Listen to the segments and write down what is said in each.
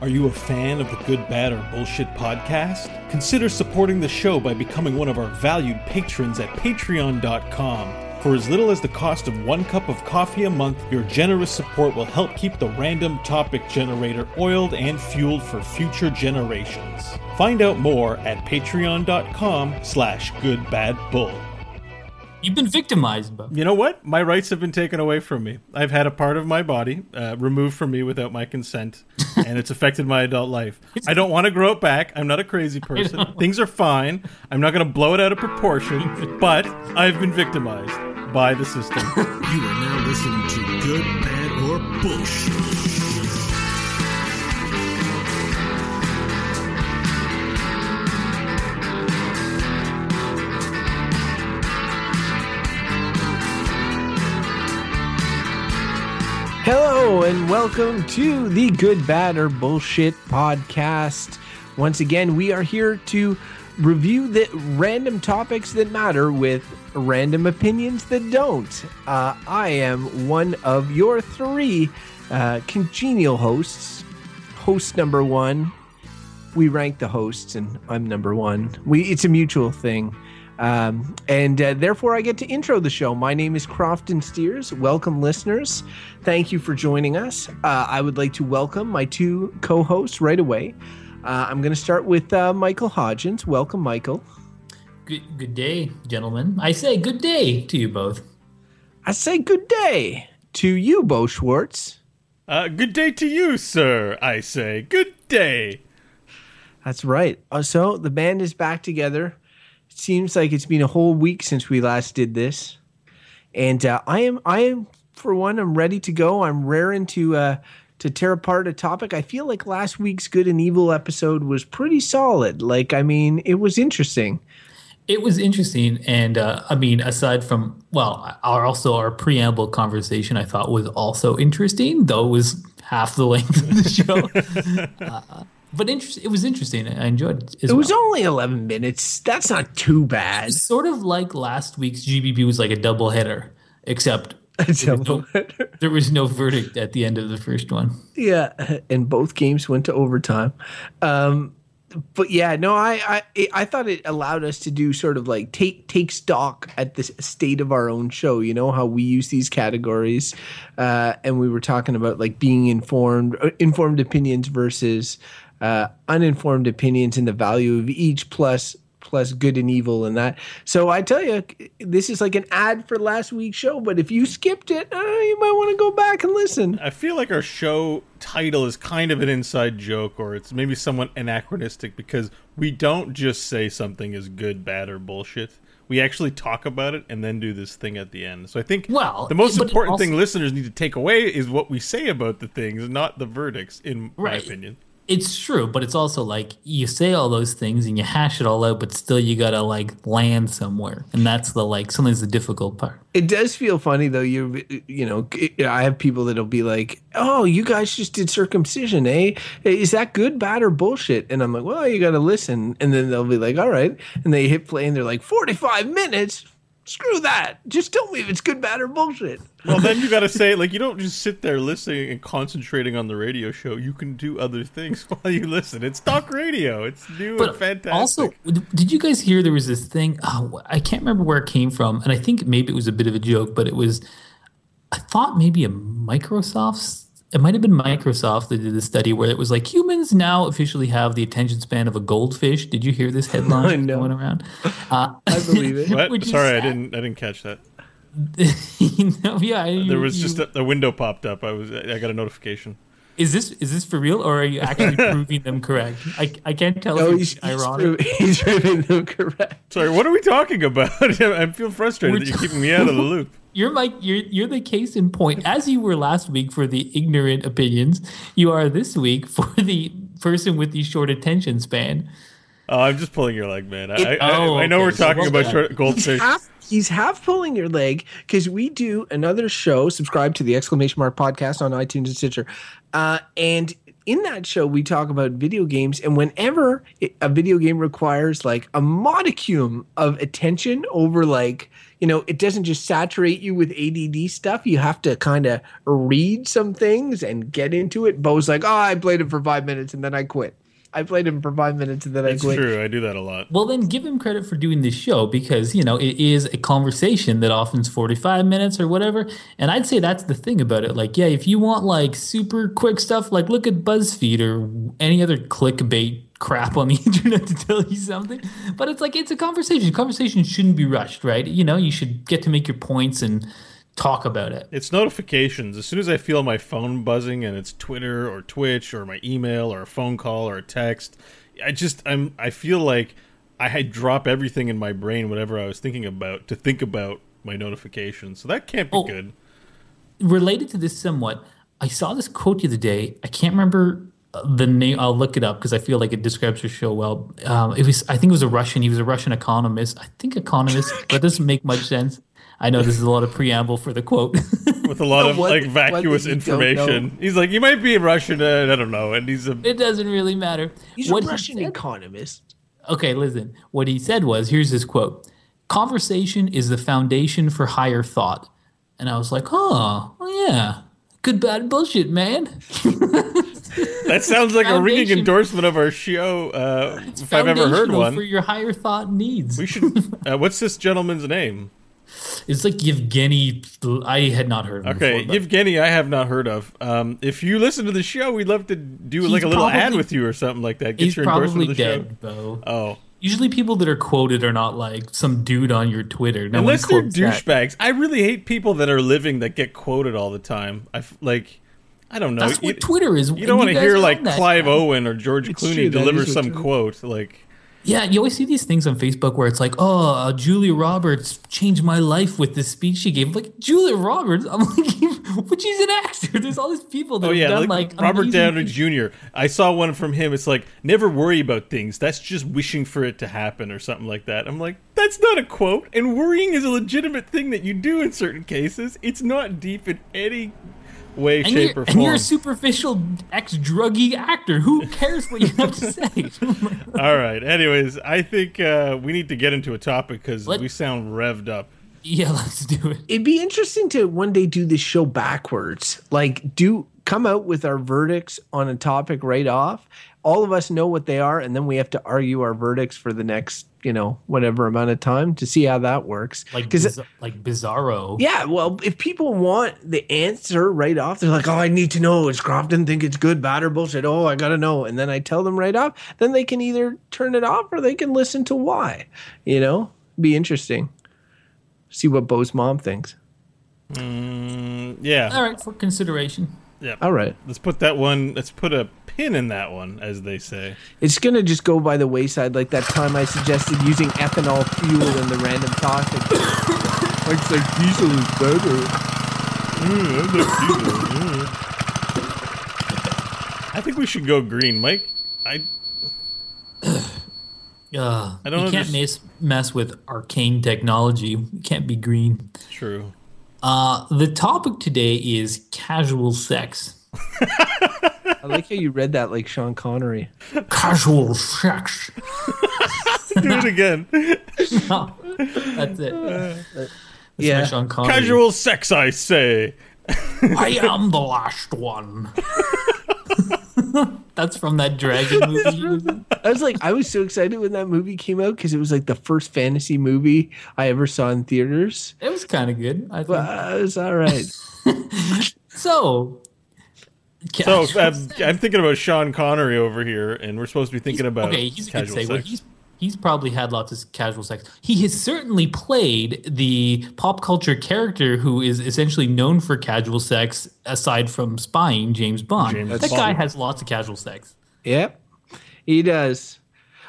Are you a fan of the Good, Bad, or Bullshit podcast? Consider supporting the show by becoming one of our valued patrons at patreon.com. For as little as the cost of one cup of coffee a month, your generous support will help keep the random topic generator oiled and fueled for future generations. Find out more at patreon.com slash goodbadbull. You've been victimized, Beau. You know what? My rights have been taken away from me. I've had a part of my body uh, removed from me without my consent, and it's affected my adult life. I don't want to grow it back. I'm not a crazy person. Things are fine. I'm not going to blow it out of proportion, but I've been victimized by the system. You are now listening to Good, Bad, or Bullshit. And welcome to the Good, Bad, or Bullshit podcast. Once again, we are here to review the random topics that matter with random opinions that don't. Uh, I am one of your three uh, congenial hosts. Host number one. We rank the hosts, and I'm number one. We it's a mutual thing. Um, and uh, therefore, I get to intro the show. My name is Crofton Steers. Welcome, listeners. Thank you for joining us. Uh, I would like to welcome my two co hosts right away. Uh, I'm going to start with uh, Michael Hodgins. Welcome, Michael. Good, good day, gentlemen. I say good day to you both. I say good day to you, Beau Schwartz. Uh, good day to you, sir, I say. Good day. That's right. Uh, so the band is back together. It seems like it's been a whole week since we last did this, and uh, I am I am for one I'm ready to go. I'm raring to uh, to tear apart a topic. I feel like last week's Good and Evil episode was pretty solid. Like I mean, it was interesting. It was interesting, and uh, I mean, aside from well, our also our preamble conversation, I thought was also interesting, though it was half the length of the show. but interest, it was interesting. I enjoyed it. It was well. only 11 minutes. That's not too bad. sort of like last week's GBB was like a double header, except there was no verdict at the end of the first one. yeah, and both games went to overtime. Um, but yeah, no, I, I I thought it allowed us to do sort of like take take stock at the state of our own show. You know how we use these categories, uh, and we were talking about like being informed, uh, informed opinions versus uh, uninformed opinions, and the value of each plus plus good and evil and that. So I tell you, this is like an ad for last week's show. But if you skipped it, uh, you might want to go back and listen. I feel like our show title is kind of an inside joke, or it's maybe somewhat anachronistic because we don't just say something is good, bad, or bullshit. We actually talk about it and then do this thing at the end. So I think Well, the most important also- thing listeners need to take away is what we say about the things, not the verdicts, in my opinion. It's true, but it's also like you say all those things and you hash it all out, but still you gotta like land somewhere, and that's the like sometimes the difficult part. It does feel funny though. You you know, I have people that'll be like, "Oh, you guys just did circumcision, eh? Is that good, bad, or bullshit?" And I'm like, "Well, you got to listen." And then they'll be like, "All right," and they hit play and they're like, "45 minutes." Screw that. Just tell me if it's good, bad, or bullshit. Well, then you got to say like you don't just sit there listening and concentrating on the radio show. You can do other things while you listen. It's talk radio. It's new and fantastic. also, did you guys hear there was this thing? Oh, I can't remember where it came from, and I think maybe it was a bit of a joke, but it was. I thought maybe a Microsoft's. It might have been Microsoft that did a study where it was like humans now officially have the attention span of a goldfish. Did you hear this headline No. going around? Uh, I believe it. what? which is Sorry, I didn't. I didn't catch that. you know, yeah, you- There was you- just a, a window popped up. I was. I got a notification. Is this is this for real, or are you actually proving them correct? I, I can't tell. No, if he's, it's he's, ironic. provi- he's proving them correct. Sorry, what are we talking about? I feel frustrated We're that you're t- keeping me out of the loop. You're Mike. You're you're the case in point. As you were last week for the ignorant opinions, you are this week for the person with the short attention span. Oh, I'm just pulling your leg, man. I, I, Oh, I, I know okay, we're talking well about done. short goldfish. half, he's half pulling your leg because we do another show. Subscribe to the exclamation mark podcast on iTunes and Stitcher. Uh, and in that show, we talk about video games, and whenever a video game requires like a modicum of attention over like you know, it doesn't just saturate you with ADD stuff. You have to kind of read some things and get into it. Beau's like, oh, I played it for five minutes and then I quit. I played him for five minutes and then It's I quit. true. I do that a lot. Well, then give him credit for doing this show because, you know, it is a conversation that often's 45 minutes or whatever. And I'd say that's the thing about it. Like, yeah, if you want like super quick stuff, like look at BuzzFeed or any other clickbait crap on the internet to tell you something. But it's like, it's a conversation. Conversation shouldn't be rushed, right? You know, you should get to make your points and talk about it. It's notifications. As soon as I feel my phone buzzing and it's Twitter or Twitch or my email or a phone call or a text, I just I'm I feel like I had drop everything in my brain, whatever I was thinking about, to think about my notifications. So that can't be Oh. good. related to this somewhat, I saw this quote the other day. I can't remember uh, the name. I'll look it up because I feel like it describes your show well. Um, it was, I think it was a Russian. He was a Russian economist. I think economist, but doesn't make much sense. I know this is a lot of preamble for the quote. With a lot of What- like vacuous that information. He's like, you might be a Russian, uh, I don't know, and he's a it doesn't really matter. He's What a he Russian said- economist. Okay, listen. What he said was, here's his quote. Conversation is the foundation for higher thought. And I was like, oh, well, yeah. Good, bad bullshit, man. That sounds like a ringing endorsement of our show. Uh, if I've ever heard one, For your higher thought needs. we should. Uh, what's this gentleman's name? It's like Yevgeny. I had not heard of him Okay, before, but Yevgeny, I have not heard of. Um, if you listen to the show, we'd love to do like a little ad with you or something like that. Get he's your endorsement probably of the show. dead, Beau. Oh, Usually, people that are quoted are not like some dude on your Twitter. No unless they're quotes that. douchebags. I really hate people that are living that get quoted all the time. I f- like. I don't know. That's you, what Twitter is. you don't want to hear like on that Clive now. Owen or George It's Clooney true, deliver some Twitter- quote like. Yeah, you always see these things on Facebook where it's like, "Oh, uh, Julia Roberts changed my life with this speech she gave." I'm like Julia Roberts, I'm like, but she's an actor. There's all these people that Oh have yeah, done like, like, Robert Downey. Jr. I saw one from him. It's like never worry about things. That's just wishing for it to happen or something like that. I'm like, that's not a quote. And worrying is a legitimate thing that you do in certain cases. It's not deep in any way, And shape, you're, or and you're a superficial ex-druggy actor. Who cares what you have to say? All right. Anyways, I think uh, we need to get into a topic because we sound revved up. yeah, let's do it. It'd be interesting to one day do this show backwards. Like, do come out with our verdicts on a topic right off. All of us know what they are, and then we have to argue our verdicts for the next, you know, whatever amount of time to see how that works. Like, Because biz- like Bizarro. Yeah, well, if people want the answer right off, they're like, "Oh, I need to know. Is Crofton think it's good, bad, or bullshit?" Oh, I gotta know, and then I tell them right off. Then they can either turn it off or they can listen to why. You know, be interesting. See what Beau's mom thinks. Mm, yeah. All right, for consideration. Yeah. All right, Let's put that one. Let's put a pin in that one, as they say. it's gonna just go by the wayside, like that time I suggested using ethanol fuel in the random topic. like, like diesel is better. I think we should go green, Mike. I Uh, I don't you can't mess, mess with arcane technology. You can't be green. true. Uh, the topic today is casual sex. I like how you read that like Sean Connery. Casual sex. Do it again. No, that's it. That's Yeah. Sean Connery. Casual sex, I say. I am the last one. That's from that dragon movie. he was in. I was like, I was so excited when that movie came out because it was like the first fantasy movie I ever saw in theaters. It was kind of good. I think. Well, it was all right. so, So casual um, sex. I'm thinking about Sean Connery over here, and we're supposed to be thinking about okay, he's a good casual segue. sex. He's he's probably had lots of casual sex. He has certainly played the pop culture character who is essentially known for casual sex, aside from spying James Bond. James that Bond. guy has lots of casual sex. yep, he does.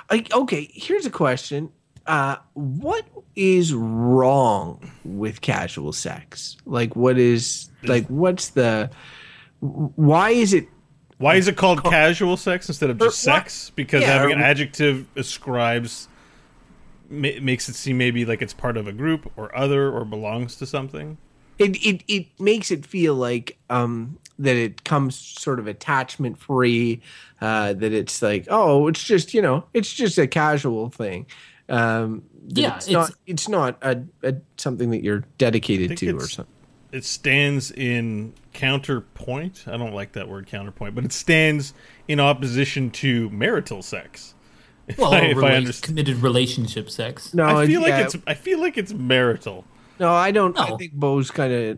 Like, okay, here's a question. Uh, what is wrong with casual sex? Like, what is like, what's the, why is it Why is it called casual sex instead of just Or sex? Because Yeah, having or- an adjective ascribes ma- makes it seem maybe like it's part of a group or other or belongs to something. it, it it makes it feel like um that it comes sort of attachment free uh that it's like oh it's just you know it's just a casual thing um Yeah, it's, it's- not it's not a, a something that you're dedicated to or something it stands in counterpoint. I don't like that word counterpoint, but it stands in opposition to marital sex. If Well, I, if I understand, committed relationship sex. no I feel like yeah, it's I feel like it's marital. no i don't i think beau's kind of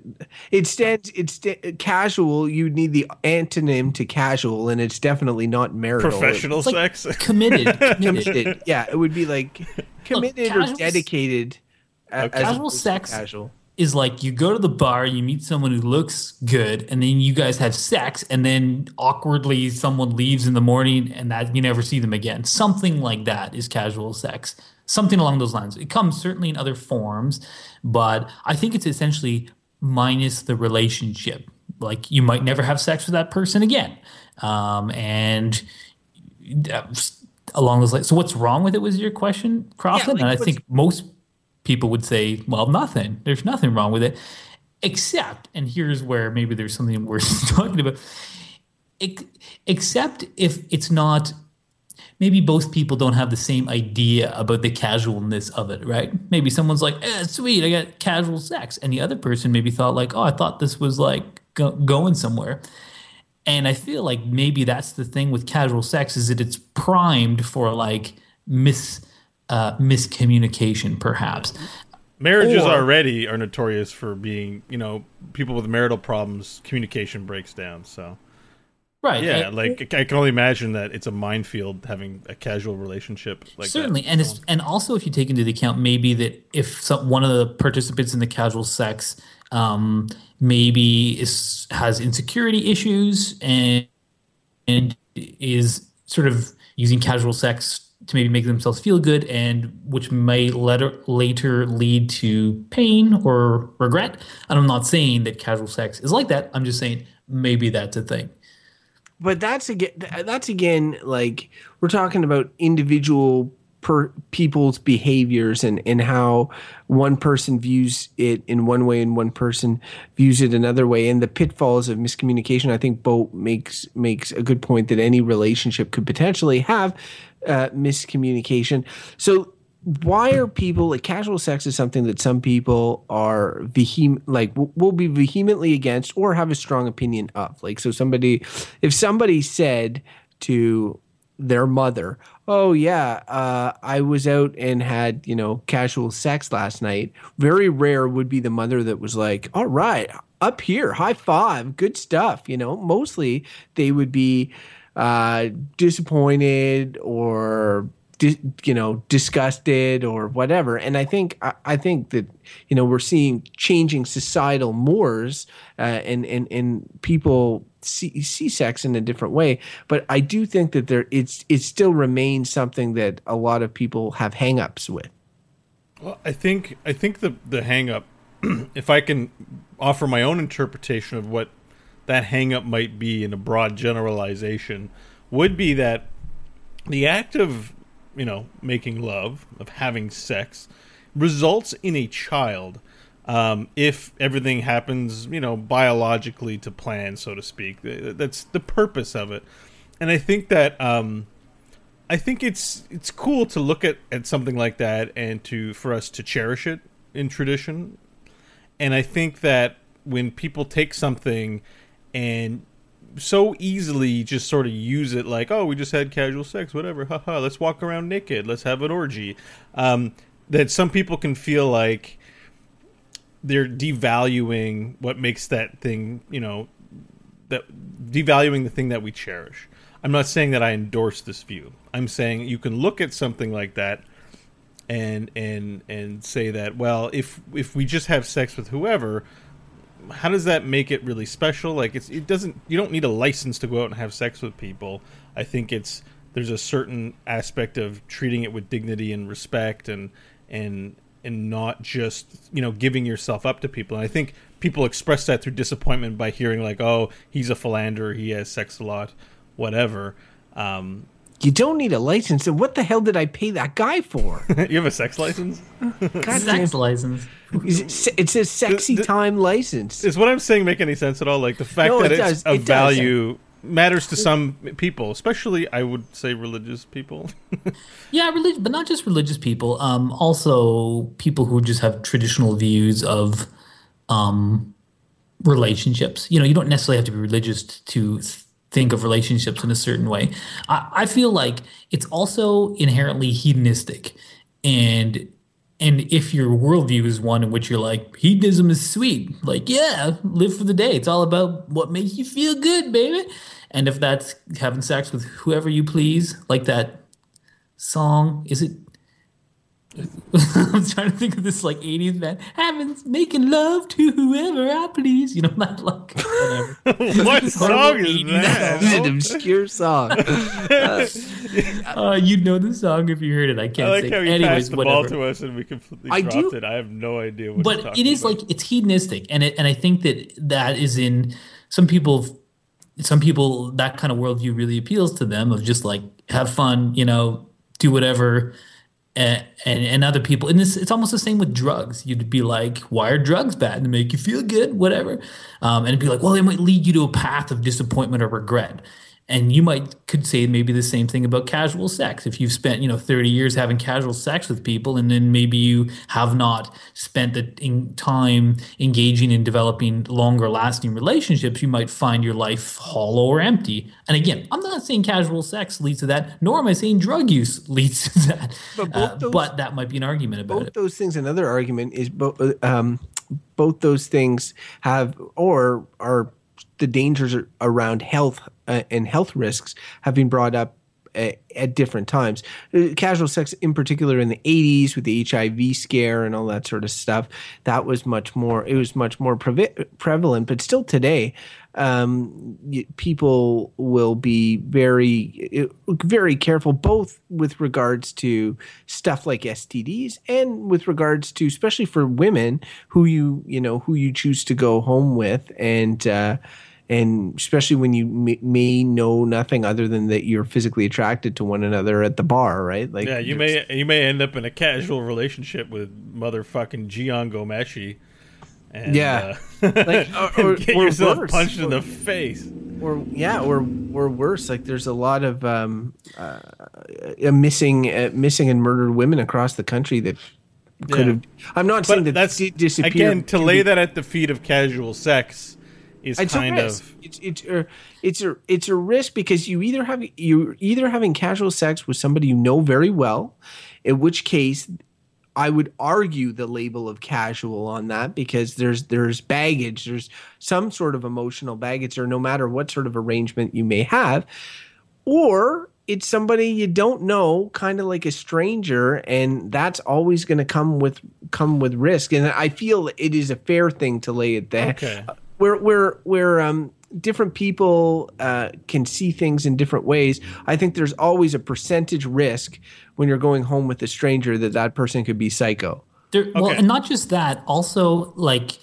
it stands it's sta- casual you need the antonym to casual and it's definitely not marital Professional It's like sex. committed. committed. committed. yeah, it would be like committed or casual- dedicated. a- Casual opposed sex Casual. Is like you go to the bar, you meet someone who looks good, and then you guys have sex, and then awkwardly someone leaves in the morning, and that you never see them again. Something like that is casual sex. Something along those lines. It comes certainly in other forms, but I think it's essentially minus the relationship. Like you might never have sex with that person again, um, and uh, along those lines. So what's wrong with it? Was your question, Crofton? like, and I think most people would say, well, nothing. There's nothing wrong with it, except, and here's where maybe there's something worth talking about. Ex- Except if it's not, maybe both people don't have the same idea about the casualness of it, right? Maybe someone's like, eh, sweet, I got casual sex. And the other person maybe thought, like, oh, I thought this was like go- going somewhere. And I feel like maybe that's the thing with casual sex is that it's primed for like mis uh, miscommunication, perhaps. Marriages Or- already are notorious for being, you know, people with marital problems. Communication breaks down. So Right. yeah, and- like I can only imagine that it's a minefield having a casual relationship like certainly that. and it's and also if you take into account maybe that if some, one of the participants in the casual sex um, maybe is has insecurity issues and and is sort of using casual sex to maybe make themselves feel good and which may later later lead to pain or regret and i'm not saying that casual sex is like that i'm just saying maybe that's a thing But that's again. That's again like we're talking about individual per people's behaviors and and how one person views it in one way and one person views it another way and the pitfalls of miscommunication. I think Beau makes makes a good point that any relationship could potentially have uh, miscommunication. So why are people like casual sex is something that some people are vehem like will be vehemently against or have a strong opinion of like so somebody if somebody said to their mother oh yeah uh, i was out and had you know casual sex last night very rare would be the mother that was like all right up here high five good stuff you know mostly they would be uh, disappointed or you know disgusted or whatever. And i think I, I think that you know we're seeing changing societal mores uh, and and and people see, see sex in a different way. But i do think that there it's it still remains something that a lot of people have hangups with. Well, I think I think the the hang up, if I can offer my own interpretation of what that hang up might be in a broad generalization, would be that the act of you know making love of having sex results in a child um, if everything happens you know biologically to plan so to speak that's the purpose of it and i think that um, I think it's it's cool to look at, at something like that and to for us to cherish it in tradition. And I think that when people take something and so easily just sort of use it like, oh, we just had casual sex, whatever, haha, let's walk around naked, let's have an orgy. Um, that some people can feel like they're devaluing what makes that thing, you know, that devaluing the thing that we cherish. I'm not saying that I endorse this view. I'm saying you can look at something like that and and and say that well, if if we just have sex with whoever, how does that make it really special? Like it's it doesn't you don't need a license to go out and have sex with people. I think it's there's a certain aspect of treating it with dignity and respect and and and not just you know giving yourself up to people. And I think people express that through disappointment by hearing like, oh, he's a philanderer, he has sex a lot, whatever. Um, you don't need a license. And what the hell did I pay that guy for? you have a sex license? God Sex damn. license. It, it says sexy The- the- time license. Is what I'm saying make any sense at all? Like the fact No, that it it's does. of It does. value matters to some people, especially I would say religious people. Yeah, religion, but not just religious people. Um, also people who just have traditional views of um, relationships. You know, you don't necessarily have to be religious to th- think of relationships in a certain way. I, I feel like it's also inherently hedonistic, and and if your worldview is one in which you're like hedonism is sweet, like yeah, live for the day. It's all about what makes you feel good, baby. And if that's having sex with whoever you please, like that song, is it? I'm trying to think of this like 80s band. Having making love to whoever I please. You know, not like whatever. what song is eating It's an that? obscure song. Uh, you know the song if you heard it. I can't I like sing. how you Anyways, passed the ball to us and we completely I dropped do- it. I have no idea what. but it is like it's hedonistic, and it, and I think that that is in some people. Some people that kind of worldview really appeals to them of just like have fun, you know, do whatever, and and, other people. And this it's almost the same with drugs. You'd be like, why are drugs bad? To make you feel good, whatever. Um, and it'd be like, well, it might lead you to a path of disappointment or regret. And you might could say maybe the same thing about casual sex. If you've spent you know 30 years having casual sex with people, and then maybe you have not spent the in time engaging in developing longer lasting relationships, you might find your life hollow or empty. And again, I'm not saying casual sex leads to that, nor am I saying drug use leads to that. But both Uh, those- but that might be an argument about both it. those things another argument is both um, both those things have or are the dangers around health uh, and health risks have been brought up at, at different times. Uh, casual sex in particular in the 80s with the hiv scare and all that sort of stuff that was much more it was much more previ- prevalent. But still today um, people will be very very careful both with regards to stuff like STDs and with regards to especially for women who you you know who you choose to go home with and uh, and especially when you may, may know nothing other than that you're physically attracted to one another at the bar right like yeah, you may you may end up in a casual relationship with motherfucking Jian Ghomeshi. And, Yeah. uh, Like, or- or- get or yourself worse. punched in the face. or yeah or or worse like there's a lot of um uh, uh, missing uh, missing and murdered women across the country that could Yeah. have i'm not saying that that's di- disappear again to lay that at the feet of casual sex is it's kind a risk. of it's it's a, it's a it's a risk because you either have you either having casual sex with somebody you know very well, in which case I would argue the label of casual on that because there's there's baggage, there's some sort of emotional baggage, or no matter what sort of arrangement you may have, or it's somebody you don't know, kind of like a stranger, and that's always going to come with come with risk. And I feel it is a fair thing to lay it there Okay. Where where where um different people uh, can see things in different ways. I think there's always a percentage risk when you're going home with a stranger that that person could be psycho. There, Well, and not just that, also like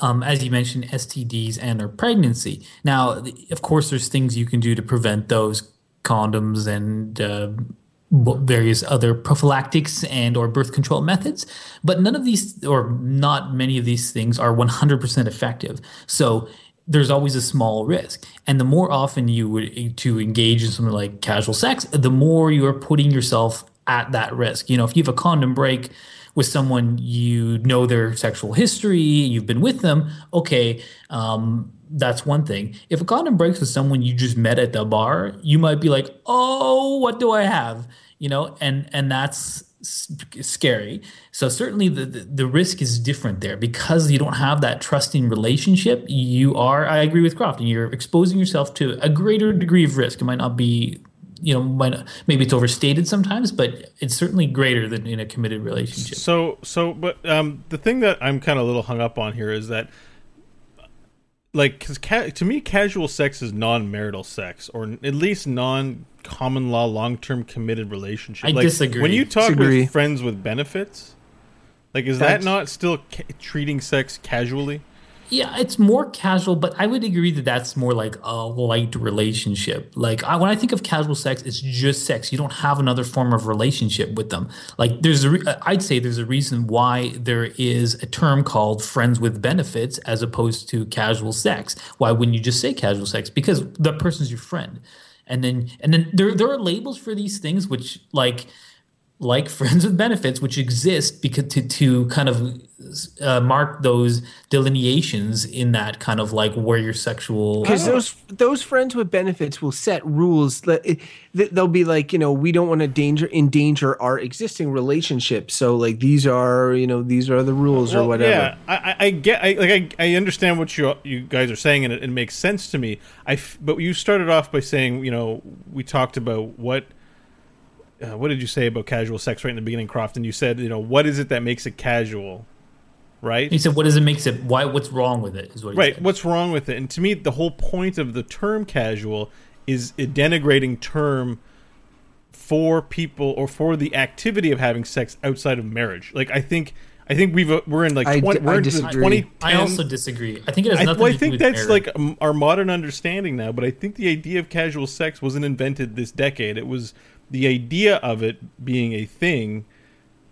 um, as you mentioned, STDs and or pregnancy. Now, of course, there's things you can do to prevent those, condoms and uh, w- various other prophylactics and or birth control methods. But none of these, or not many of these things, are 100% effective. So there's always a small risk. And the more often you would to engage in something like casual sex, the more you are putting yourself at that risk. You know, if you have a condom break with someone you know their sexual history, you've been with them, okay, um, that's one thing. If a condom breaks with someone you just met at the bar, you might be like, "Oh, what do I have?" You know, and and that's scary. So certainly the, the the risk is different there because you don't have that trusting relationship. You are, I agree with Croft, and you're exposing yourself to a greater degree of risk. It might not be you know, might not, maybe it's overstated sometimes, but it's certainly greater than in a committed relationship. So, so, but um, the thing that I'm kind of a little hung up on here is that, like, cause ca- to me, casual sex is non-marital sex, or at least non-common law, long-term committed relationship. I like, disagree. When you talk Disagree. with friends with benefits, like, is That's- that not still ca- treating sex casually? Yeah, it's more casual, but I would agree that that's more like a light relationship. Like I, when I think of casual sex, it's just sex. You don't have another form of relationship with them. Like there's a, re- uh, I'd say there's a reason why there is a term called friends with benefits as opposed to casual sex. Why wouldn't you just say casual sex? Because that person's your friend, and then and then there there are labels for these things which like like friends with benefits, which exist because to, to kind of uh, mark those delineations in that kind of like where your sexual because those those friends with benefits will set rules that they'll be like you know we don't want to danger endanger our existing relationship. So like these are you know these are the rules well, or whatever. yeah i, I get I, like I, I understand what you you guys are saying and it, it makes sense to me. I but you started off by saying you know we talked about what uh, what did you say about casual sex right in the beginning, Croft? And You said, you know, what is it that makes it casual, right? He said, what does it make it? Why? What's wrong with it? Is what right. Said. What's wrong with it? And to me, the whole point of the term casual is a denigrating term for people or for the activity of having sex outside of marriage. Like I think. I think we've uh, we're in like 20, we're into 2010. I also disagree. I think it has nothing I, well, I think that's like our modern understanding now. But I think the idea of casual sex wasn't invented this decade. It was the idea of it being a thing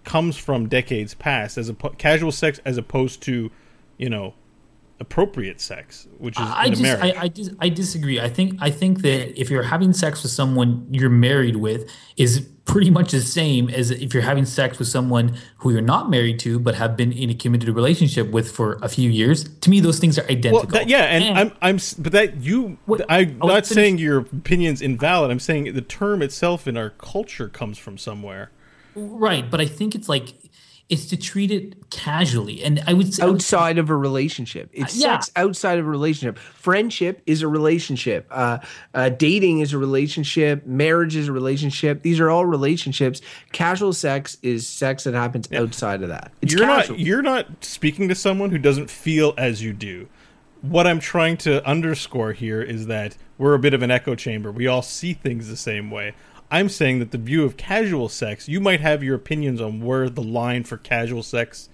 comes from decades past as a casual sex as opposed to you know appropriate sex which is I, just, I, I, dis- I disagree. I think i think that if you're having sex with someone you're married with is pretty much the same as if you're having sex with someone who you're not married to but have been in a committed relationship with for a few years. To me those things are identical. well, that, yeah and, and, i'm i'm but that you what, i'm oh, not finish. saying your opinion's invalid. I'm saying the term itself in our culture comes from somewhere right but i think it's like it's to treat it casually. And I would say outside of a relationship. It's uh, yeah. sex outside of a relationship. Friendship is a relationship. Uh, uh, dating is a relationship. Marriage is a relationship. These are all relationships. Casual sex is sex that happens yeah. outside of that. It's you're casual. not you're not speaking to someone who doesn't feel as you do. What I'm trying to underscore here is that we're a bit of an echo chamber. We all see things the same way. I'm saying that the view of casual sex, you might have your opinions on where the line for casual sex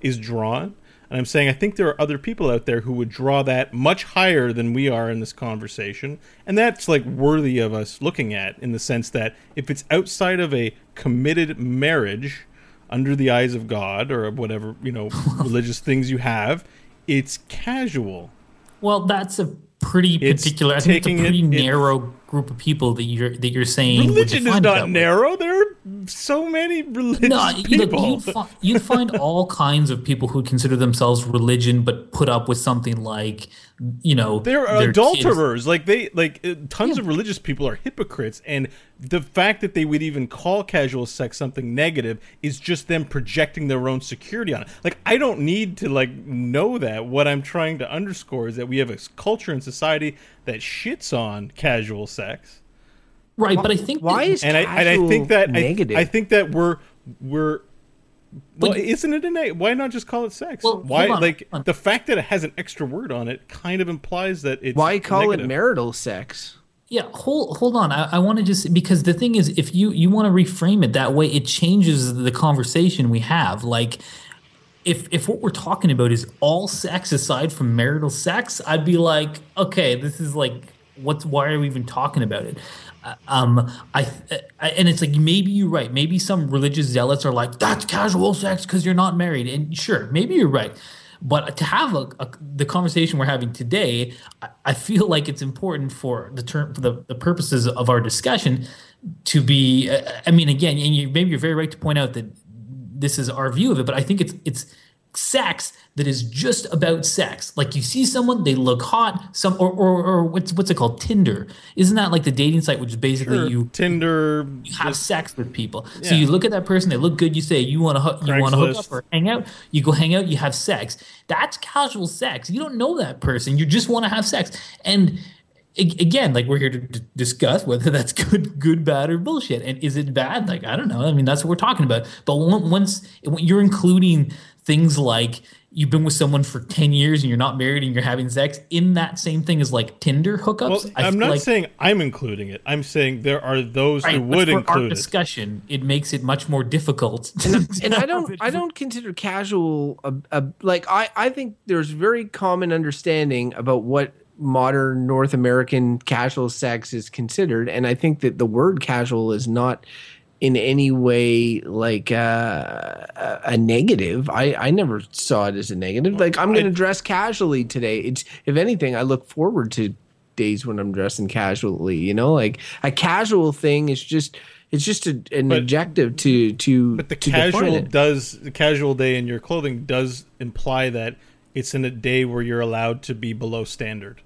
is drawn. And I'm saying I think there are other people out there who would draw that much higher than we are in this conversation. And that's like worthy of us looking at in the sense that if it's outside of a committed marriage under the eyes of God or whatever, you know, religious things you have, it's casual. Well, that's a pretty particular. I think it's a pretty it, narrow group of people that you're that you're saying religion is not narrow. There are so many religious no, people. Look, you'd, fi- you'd find all kinds of people who consider themselves religion, but put up with something like you know they're adulterers. Kids. Like they like uh, tons yeah. of religious people are hypocrites, and the fact that they would even call casual sex something negative is just them projecting their own security on it. Like I don't need to like know that. What I'm trying to underscore is that we have a culture and society that shits on casual sex. Right, but I think why that, is and I and I think that negative? I, I think that we're we're well, but, isn't it a name? Why not just call it sex? Well, why, on, like, the fact that it has an extra word on it kind of implies that it's. Why call negative. it marital sex? Yeah, hold hold on. I, I want to just because the thing is, if you you want to reframe it that way, it changes the conversation we have. Like, if if what we're talking about is all sex aside from marital sex, I'd be like, okay, this is like, what's why are we even talking about it? Uh, um, I, I, and it's like maybe you're right. Maybe some religious zealots are like, that's casual sex because you're not married. And sure, maybe you're right. But to have a, a, the conversation we're having today, I, I, feel like it's important for the term for the, the purposes of our discussion to be. Uh, I mean, again, and you, maybe you're very right to point out that this is our view of it, but I think it's it's sex that is just about sex. Like you see someone, they look hot, some or or, or what's what's it called? Tinder. Isn't that like the dating site which is basically sure. you Tinder you have just, sex with people. Yeah. So you look at that person, they look good, you say you want to you want to hook up or hang out, you go hang out, you have sex. That's casual sex. You don't know that person. You just want to have sex. And again, like we're here to d- discuss whether that's good, good, bad, or bullshit. And is it bad? Like I don't know. I mean, that's what we're talking about. But once when you're including things like you've been with someone for 10 years and you're not married and you're having sex in that same thing as like Tinder hookups. Well, I I'm not like, saying I'm including it. I'm saying there are those right, who but would for our include it. discussion, it makes it much more difficult. and I don't I don't consider casual a, a like I I think there's very common understanding about what modern North American casual sex is considered and I think that the word casual is not in any way like uh, a, a negative. I I never saw it as a negative. Like I'm going to dress casually today. It's if anything I look forward to days when I'm dressing casually, you know? Like a casual thing is just it's just a, an But- adjective to to But the to casual does the casual day in your clothing does imply that it's in a day where you're allowed to be below standard,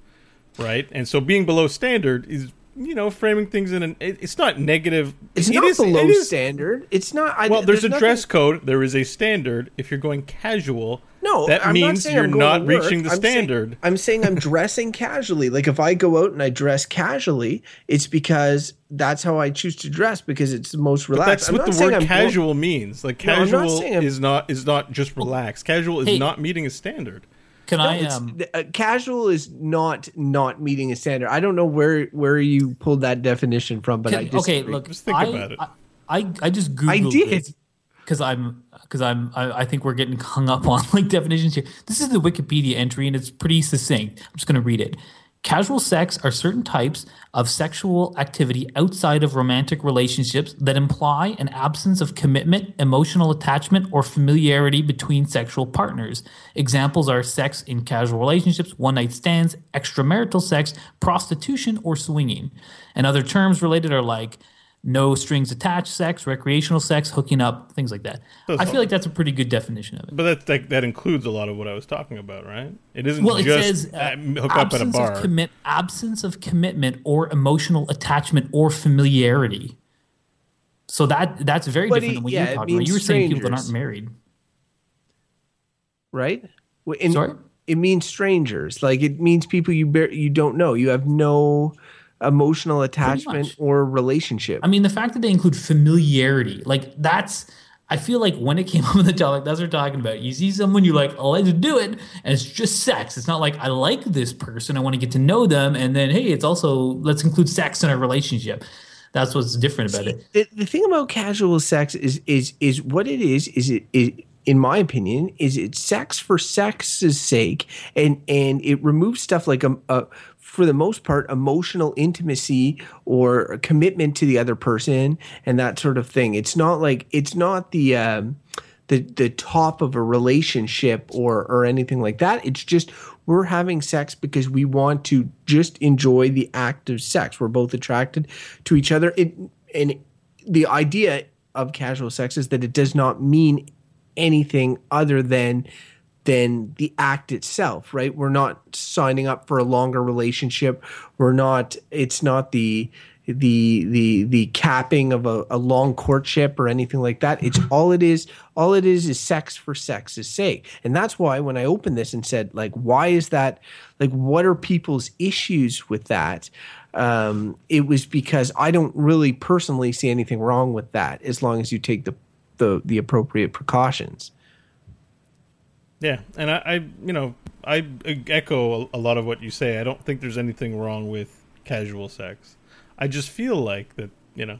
right? And so being below standard is you know framing things in an it- it's not negative. It's It not is- below it is- standard. It's not. I, Well, there's, a nothing- dress code. There is a standard. If you're going casual, No, that I'm means saying you're I'm not reaching the I'm saying- standard. I'm saying I'm dressing casually. Like if I go out and I dress casually, it's because that's how I choose to dress because it's the most But relaxed. that's I'm what the word I'm going- casual means. Like No, not casual is not is not just relaxed. Casual is Hey. not meeting a standard. Can No, I it's- um the- uh, casual is not not meeting a standard. I don't know where where you pulled that definition from, but I just okay, look, Just think I, about it. I, I I just googled I did. because I'm because I'm I, I think we're getting hung up on like definitions here. This is the Wikipedia entry and it's pretty succinct. I'm just going to read it. Casual sex are certain types of sexual activity outside of romantic relationships that imply an absence of commitment, emotional attachment, or familiarity between sexual partners. Examples are sex in casual relationships, one night stands, extramarital sex, prostitution, or swinging. And other terms related are like no strings attached sex, recreational sex, hooking up, things like that. I feel like that's a pretty good definition of it. But that like, that includes a lot of what I was talking about, right? It isn't Well, it says uh, uh, hook up at a absence bar. Of commit, absence of commitment or emotional attachment or familiarity. So that that's very But different it- than what yeah, you it were talking about. You were saying people that aren't married. right? Well, in- Sorry? It means strangers. Like it means people you bar- you don't know. You have no emotional attachment or relationship. I mean, the fact that they include familiarity, like that's. I feel like when it came up with the topic, that's what we're talking about. You see someone, you're like, let's do it. And it's just sex. It's not like, I like this person. I want to get to know them. And then, hey, it's also, let's include sex in our relationship. That's what's different about it. the, the thing about casual sex is is is what it is is it, it in my opinion is it sex for sex's sake and and it removes stuff like a, uh, for the most part emotional intimacy or commitment to the other person and that sort of thing. It's not like it's not the um the the top of a relationship or or anything like that. It's just we're having sex because we want to just enjoy the act of sex. We're both attracted to each other. It and the idea of casual sex is that it does not mean anything other than than the act itself right? We're not signing up for a longer relationship. We're not it's not the the the the capping of a, a long courtship or anything like that. It's all it is all it is is sex for sex's sake. And that's why when i opened this and said like why is that like what are people's issues with that? Um it was because i don't really personally see anything wrong with that as long as you take the the, the appropriate precautions Yeah, and I, I you know, I echo a, a lot of what you say. I don't think there's anything wrong with casual sex. I just feel like that, you know,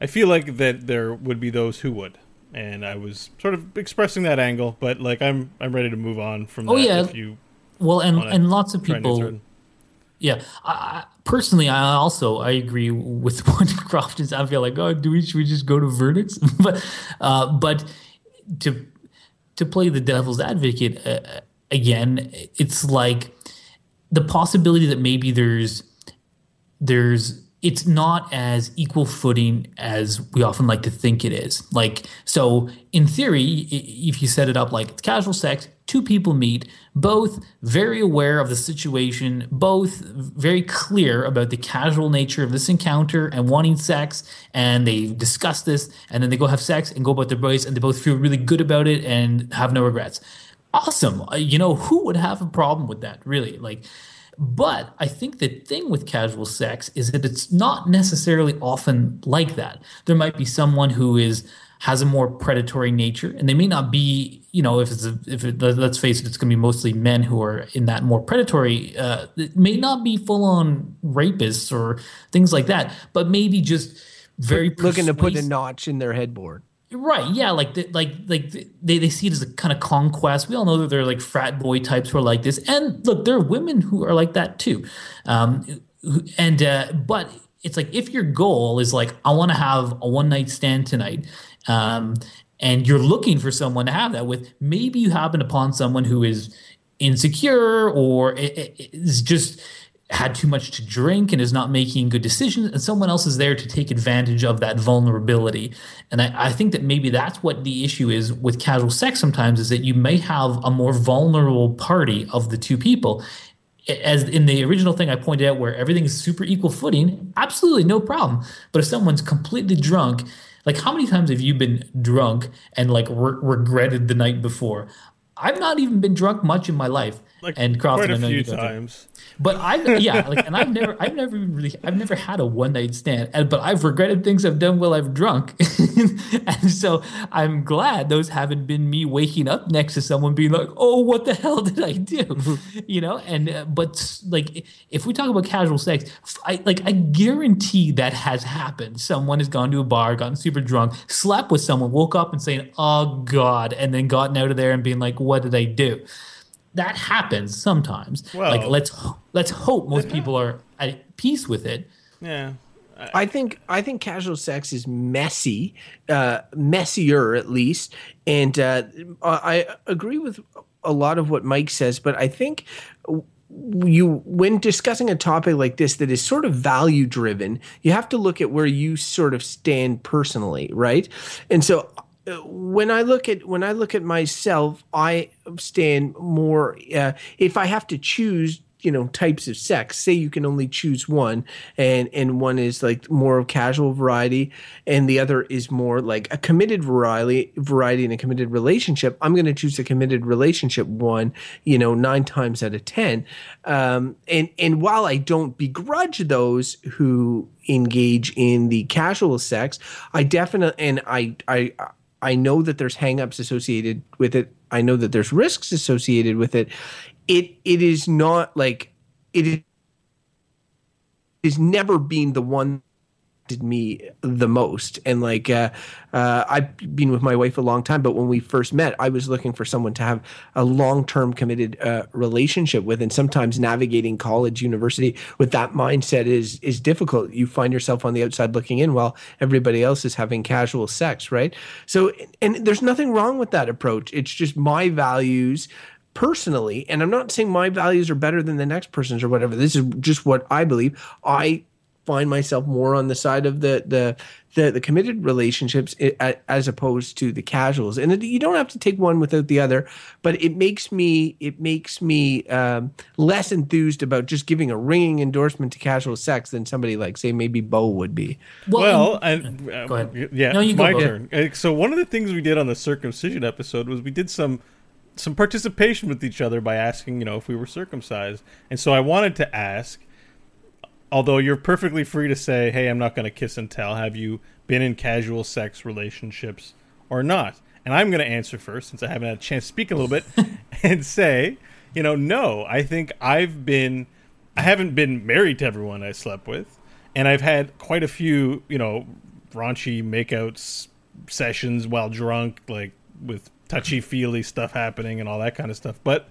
I feel like that there would be those who would, and I was sort of expressing that angle. But like, I'm I'm ready to move on from Oh, that. yeah. if you Well, and, and lots of try and answer people. Yeah, I, personally, I also I agree with what Croft is. I feel like, oh, do we should we just go to verdicts? but uh, but to to play the devil's advocate uh, again, it's like the possibility that maybe there's there's it's not as equal footing as we often like to think it is. Like, so in theory, if you set it up like it's casual sex, two people meet, both very aware of the situation, both very clear about the casual nature of this encounter and wanting sex, and they discuss this, and then they go have sex and go about their ways, and they both feel really good about it and have no regrets. Awesome. Uh, You know, who would have a problem with that, really? Like, but I think the thing with casual sex is that it's not necessarily often like that. There might be someone who is has a more predatory nature, and they may not be, you know, if it's a, if it, let's face it, it's going to be mostly men who are in that more predatory. Uh, it may not be full on rapists or things like that, but maybe just very looking to put a notch in their headboard. Right, yeah, like the, like like the- they they see it as a kind of conquest. We all know that they're like frat boy types who are like this, and look, there are women who are like that too. Um, and uh, but it's like if your goal is like I want to have a one night stand tonight, um, and you're looking for someone to have that with, maybe you happen upon someone who is insecure or is just had too much to drink and is not making good decisions and someone else is there to take advantage of that vulnerability. And I, I think that maybe that's what the issue is with casual sex sometimes is that you may have a more vulnerable party of the two people as in the original thing I pointed out, where everything is super equal footing, absolutely no problem. But if someone's completely drunk, like how many times have you been drunk and like re- regretted the night before? I've not even been drunk much in my life, Like and Crofton, quite I a know few times. But I, yeah, like, and I've never, I've never really, I've never had a one night stand, and but I've regretted things I've done while I've drunk, and so I'm glad those haven't been me waking up next to someone being like, "Oh, what the hell did I do?" you know. And uh, but like, if we talk about casual sex, I like, I guarantee that has happened. Someone has gone to a bar, gotten super drunk, slept with someone, woke up and saying, "Oh God," and then gotten out of there and being like, "What did I do?" that happens sometimes. like let's let's hope most people are at peace with it. Yeah. I think I think casual sex is messy, uh, messier at least, and uh, I agree with a lot of what Mike says. But I think you, when discussing a topic like this that is sort of value driven, you have to look at where you sort of stand personally, right? And so uh, when I look at when I look at myself, I stand more. Uh, if I have to choose, you know, types of sex, say you can only choose one, and and one is like more of casual variety, and the other is more like a committed variety, variety in a committed relationship. I'm going to choose a committed relationship one, you know, nine times out of ten. Um, and and while I don't begrudge those who engage in the casual sex, I definitely and I I. I know that there's hangups associated with it. I know that there's risks associated with it. It it is not like it is, never been the one did me the most. And like uh, uh, i've been with my wife a long time but when we first met i was looking for someone to have a long-term committed uh, relationship with. And sometimes navigating college university with that mindset is is difficult. You find yourself on the outside looking in while everybody else is having casual sex right? So and there's nothing wrong with that approach. It's just my values personally and i'm not saying my values are better than the next person's or whatever this is just what i believe i find myself more on the side of the the the, the committed relationships as opposed to the casuals and it, you don't have to take one without the other but it makes me it makes me um, less enthused about just giving a ringing endorsement to casual sex than somebody like say maybe beau would be Well, and uh, Go ahead. yeah, No, you go, my Beau. turn. Uh, So one of the things we did on the circumcision episode was we did some some participation with each other by asking, you know, if we were circumcised. And so I wanted to ask, although you're perfectly free to say, "Hey, I'm not going to kiss and tell," have you been in casual sex relationships or not? And I'm going to answer first since I haven't had a chance to speak a little bit and say, you know, no, I think I've been I haven't been married to everyone I slept with, and I've had quite a few, you know, raunchy makeouts sessions while drunk, like with touchy feely stuff happening and all that kind of stuff. But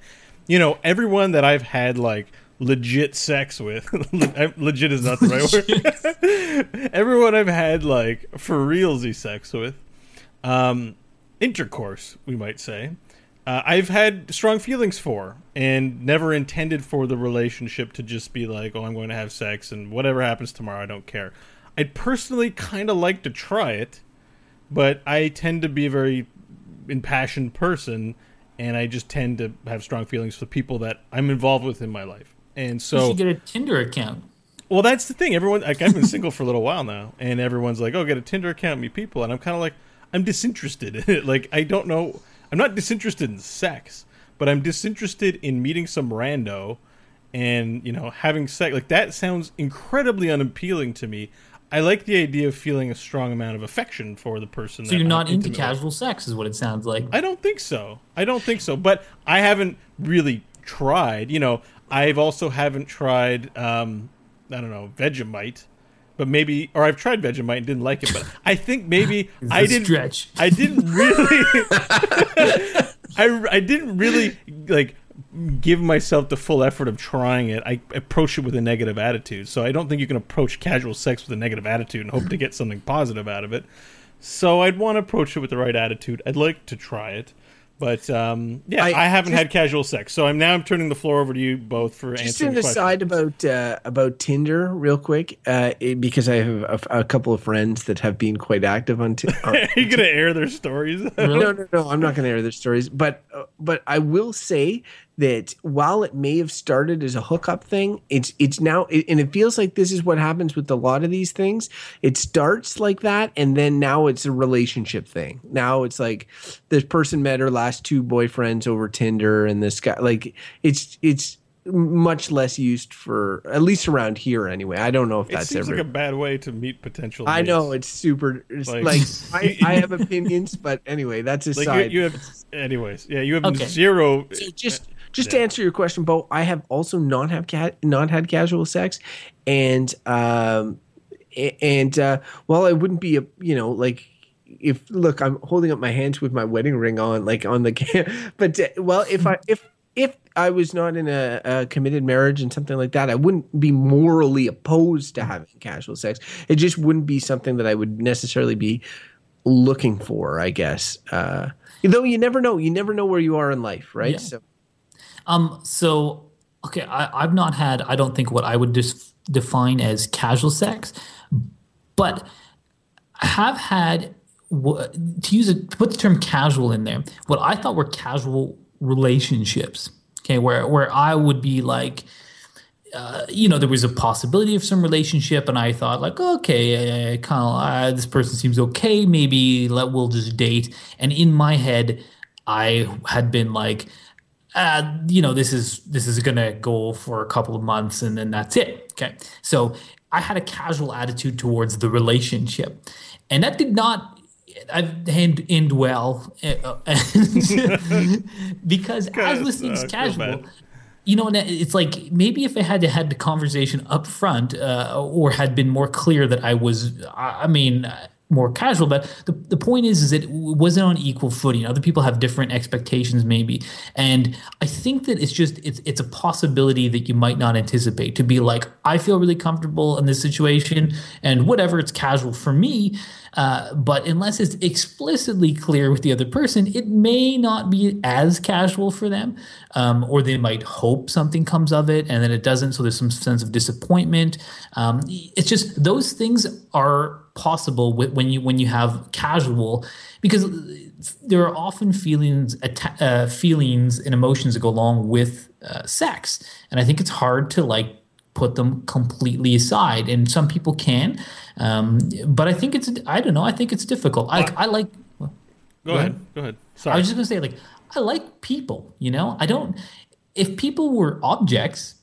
you know, everyone that I've had like legit sex with, legit is not the right word. everyone I've had like for realsy sex with, um, intercourse, we might say. Uh, I've had strong feelings for and never intended for the relationship to just be like, oh, I'm going to have sex and whatever happens tomorrow, I don't care. I'd personally kind of like to try it, but I tend to be very impassioned person and I just tend to have strong feelings for people that I'm involved with in my life. And You so should get a Tinder account. well, that's the thing. Everyone, like, I've been single for a little while now, and everyone's like, "Oh, get a Tinder account, meet people," and I'm kind of like, I'm disinterested in it. Like, I don't know. I'm not disinterested in sex, but I'm disinterested in meeting some rando and you know having sex. Like that sounds incredibly unappealing to me. I like the idea of feeling a strong amount of affection for the person. So that you're not into intimate with. casual sex, is what it sounds like. I don't think so. I don't think so. But I haven't really tried. You know, I've also haven't tried. Um, I don't know Vegemite, but maybe, or I've tried Vegemite and didn't like it. But I think maybe I didn't. stretch. I didn't really. I I didn't really like give myself the full effort of trying it. I approach it with a negative attitude. So I don't think you can approach casual sex with a negative attitude and hope to get something positive out of it. So I'd want to approach it with the right attitude. I'd like to try it. But um, yeah, I, I- haven't just- had casual sex, so I'm now I'm turning the floor over to you both for Just answering an the question. aside about uh, about Tinder, real quick, uh, it- because I have a, a couple of friends that have been quite active on. Ti- on Are you gonna air their stories? No, no, no. I'm not going to air their stories, but uh, but I will say that while it may have started as a hookup thing, it's it's now it, and it feels like this is what happens with a lot of these things. It starts like that, and then now it's a relationship thing. Now it's like this person met her last two boyfriends over Tinder, and this guy like it's it's much less used for at least around here anyway. I don't know if It that's seems ever. like a bad way to meet potential. I know it's super. It's Like- like, I, I have opinions, but anyway, that's like aside. you, you have. Anyways, yeah, you have Okay. zero. So just just to answer your question, Beau, I have also not have ca- not had casual sex, and um, and uh, while I wouldn't be a you know like if look, I'm holding up my hands with my wedding ring on like on the cam, but uh, well, if I if if I was not in a, a committed marriage and something like that, I wouldn't be morally opposed to having casual sex. It just wouldn't be something that I would necessarily be looking for, I guess. Uh, though you never know, you never know where you are in life, right? Yeah. So. Um. So, okay, I, I've not had. I don't think what I would just define as casual sex, but I have had. To use it, to put the term casual in there, what I thought were casual relationships. Okay, where where I would be like, uh, you know, there was a possibility of some relationship, and I thought like, okay, kind of, uh, this person seems okay. Maybe let we'll just date. And in my head, I had been like, uh, you know, this is this is gonna go for a couple of months, and then that's it. Okay, so I had a casual attitude towards the relationship, and that did not. End, end well uh, because as uh, thing's casual, you know, and it's like maybe if I had had the conversation up front uh, or had been more clear that I was, I mean, more casual. But the, the point is, is it wasn't on equal footing. Other people have different expectations, maybe, and I think that it's just it's it's a possibility that you might not anticipate to be like, I feel really comfortable in this situation, and whatever, it's casual for me. Uh, but unless it's explicitly clear with the other person, it may not be as casual for them, um, or they might hope something comes of it and then it doesn't. So there's some sense of disappointment. Um, it's just those things are possible with, when you when you have casual, because there are often feelings uh, feelings and emotions that go along with uh, sex, and I think it's hard to like put them completely aside and some people can um, but i think it's i don't know i think it's difficult i, I like Go, Go ahead. ahead. Go ahead. sorry i was just going to say like i like people you know i don't if people were objects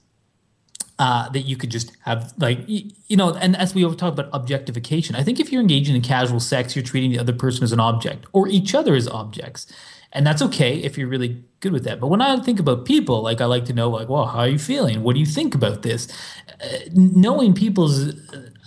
uh, that you could just have like you know and as we talk about objectification i think if you're engaging in casual sex you're treating the other person as an object or each other as objects. And that's okay if you're really good with that. But when i think about people like i like to know like well how are you feeling? What do you think about this? Uh, knowing people's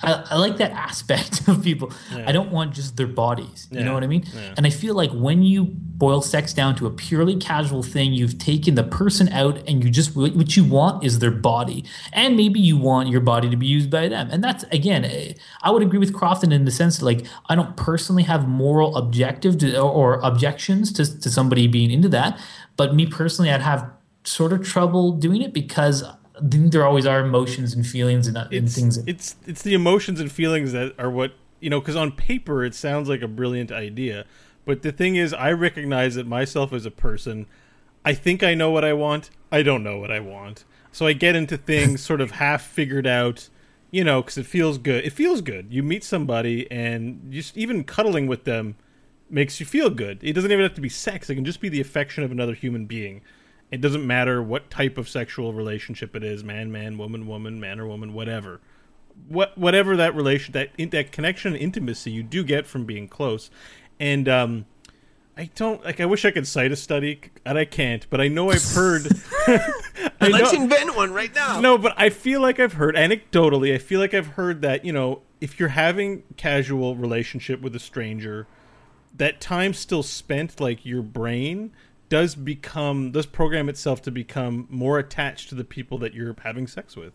I, I like that aspect of people. I don't want just their bodies you know what i mean? And i feel like when you boil sex down to a purely casual thing you've taken the person out and you just what what you want is their body. And maybe you want your body to be used by them. And that's again eh, i would agree with crofton in the sense that like i don't personally have moral objective to, or objections to, to somebody being into that. But me personally i'd have sort of trouble doing it because I think there always are emotions and feelings and, and it's, things it's it's the emotions and feelings that are what you know because on paper it sounds like a brilliant idea but the thing is i recognize that myself as a person. I think i know what i want. I don't know what i want. So i get into things sort of half figured out you know because it feels good. It feels good. You meet somebody and just even cuddling with them makes you feel good. It doesn't even have to be sex. It can just be the affection of another human being it doesn't matter what type of sexual relationship it is man man woman woman man or woman whatever what whatever that relation that that connection and intimacy you do get from being close, and um, I don't like. I wish I could cite a study, and I can't. But I know I've heard. I Let's know- invent one right now. no, but I feel like I've heard anecdotally. I feel like I've heard that you know if you're having casual relationship with a stranger, that time still spent, like your brain does become does program itself to become more attached to the people that you're having sex with,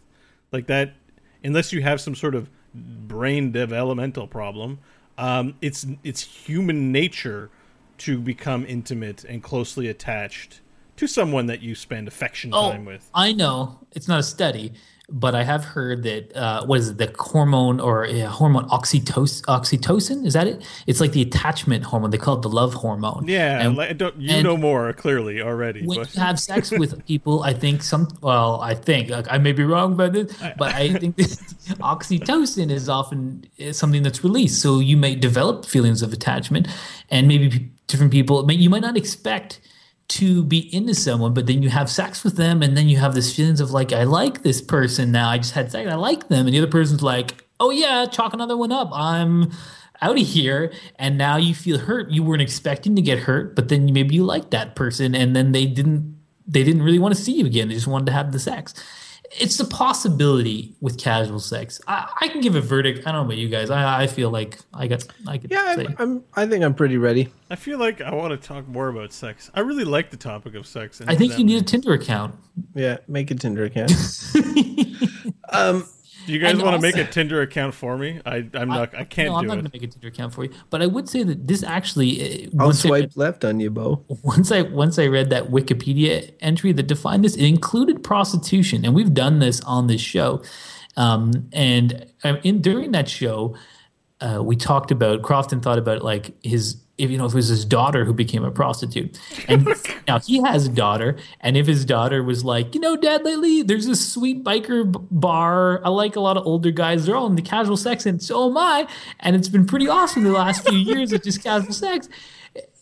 like that. Unless you have some sort of brain developmental problem, um, it's it's human nature to become intimate and closely attached to someone that you spend affection time with. I know it's not a study, but I have heard that uh, what is it, the hormone or uh, hormone oxytocin? Oxytocin is that it? It's like the attachment hormone. They call it the love hormone. Yeah, And like, you know more clearly already. when But you have sex with people, I think some. Well, I think like, I may be wrong about this, but I think oxytocin is often is something that's released, so you may develop feelings of attachment, and maybe different people. You might not expect to be into someone, but then you have sex with them, and then you have this feelings of like, I like this person now. I just had sex, I like them, and the other person's like, oh yeah, chalk another one up. I'm out of here. And now you feel hurt. You weren't expecting to get hurt but then maybe you liked that person and then they didn't they didn't really want to see you again. They just wanted to have the sex it's a possibility with casual sex i, I can give a verdict i don't know about you guys i, I feel like i got i could Yeah, say I'm, I'm. I think I'm pretty ready. I feel like I want to talk more about sex. I really like the topic of sex. and i think you need a tinder account Yeah, make a Tinder account. um, Do you guys and want to make a Tinder account for me? I, I'm not. I can't no, i'm do not it. going to make a tinder account for you but i would say that this actually uh, I'll once I read- swipe left on you, Beau. once I once I read that Wikipedia entry that defined this, it included prostitution, and we've done this on this show. Um, and um, in during that show, uh, we talked about Crofton thought about like his if you know if it was his daughter who became a prostitute, and now he has a daughter, and if his daughter was like, you know, Dad, lately there's this sweet biker bar. I like a lot of older guys. They're all into casual sex, and so am I. And it's been pretty awesome the last few years of just casual sex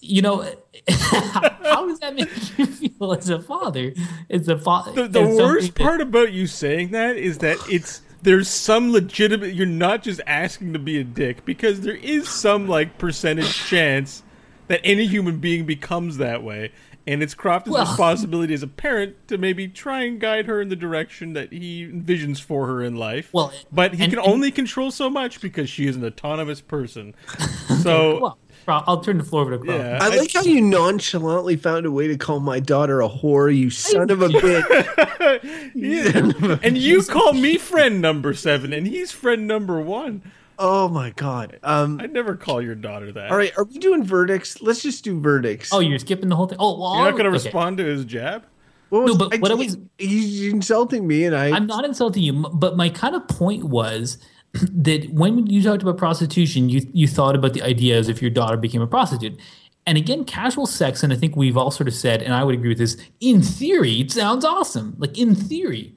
you know, how does that make you feel as a father? As a father, The, the worst part about you saying that is that it's there's some legitimate. You're not just asking to be a dick because there is some like percentage chance that any human being becomes that way. And it's Crofton's Well- responsibility as a parent to maybe try and guide her in the direction that he envisions for her in life. Well, but he and- can and- only control so much because she is an autonomous person. So Well, I'll I'll turn the floor over to Crow. yeah, I like how you nonchalantly found a way to call my daughter a whore, you son of a bitch. Yeah. and you call me friend number seven, and he's friend number one. Oh my god. Um I'd never call your daughter that. all right, are we doing verdicts? Let's just do verdicts. Oh, you're skipping the whole thing. Oh, well, You're not going to okay. respond to his jab? What No, but what I was- he's insulting me and I I'm not insulting you, but my kind of point was that when you talked about prostitution, you you thought about the idea as if your daughter became a prostitute. And again, casual sex, and I think we've all sort of said, and I would agree with this. In theory, it sounds awesome, like in theory,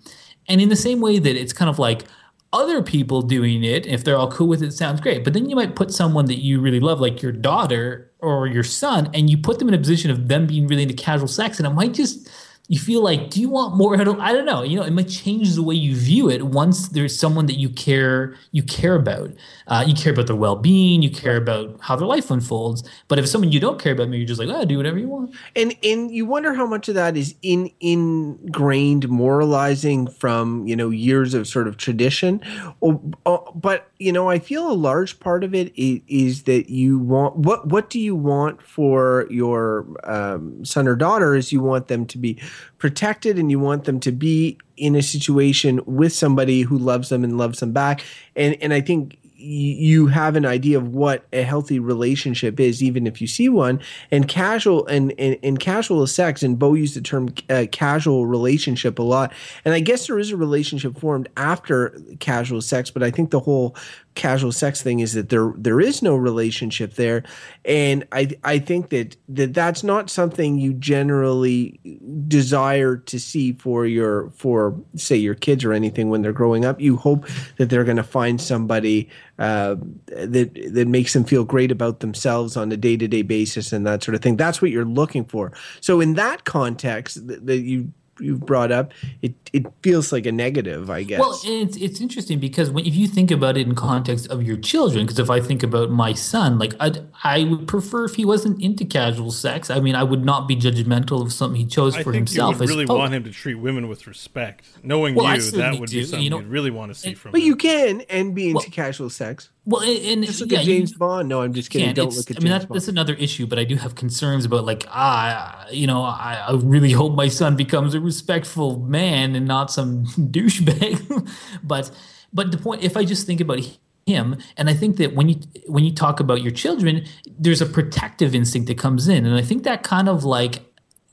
and in the same way that it's kind of like other people doing it. If they're all cool with it, it sounds great. But then you might put someone that you really love, like your daughter or your son, and you put them in a position of them being really into casual sex, and it might just you feel like, do you want more? I don't, know. You know, it might change the way you view it once there's someone that you care, you care about. Uh, you care about their well-being. You care about how their life unfolds. But if it's someone you don't care about, maybe you're just like, oh, do whatever you want. and and you wonder how much of that is in ingrained moralizing from you know years of sort of tradition or, or- but you know i feel a large part of it is, is that you want what what do you want for your um, son or daughter is you want them to be protected and you want them to be in a situation with somebody who loves them and loves them back and and i think you have an idea of what a healthy relationship is, even if you see one. And casual and and, and casual sex, and Beau used the term uh, casual relationship a lot. And I guess there is a relationship formed after casual sex, but I think the whole casual sex thing is that there there is no relationship there, and I I think that that that's not something you generally desire to see for your for say your kids or anything when they're growing up. You hope that they're going to find somebody uh, that that makes them feel great about themselves on a day to day basis and that sort of thing. That's what you're looking for. So in that context, th- that you you've brought up, it it feels like a negative, I guess. Well, it's it's interesting because when, if you think about it in context of your children, because if I think about my son, like I I would prefer if he wasn't into casual sex. I mean, I would not be judgmental of something he chose I for think himself. I really want him to treat women with respect. Knowing Well, you, that would do, be you something know, you'd really want to see from him. but him. you can and be into Well, casual sex. Well, and, and Just look yeah, at you- James Bond. No, I'm just kidding. Don't look at I mean, James that, Bond. that's another issue, but I do have concerns about like ah, you know, I, I really hope my son becomes a respectful man and not some douchebag. but but the point, if I just think about him, and I think that when you when you talk about your children, there's a protective instinct that comes in, and I think that kind of like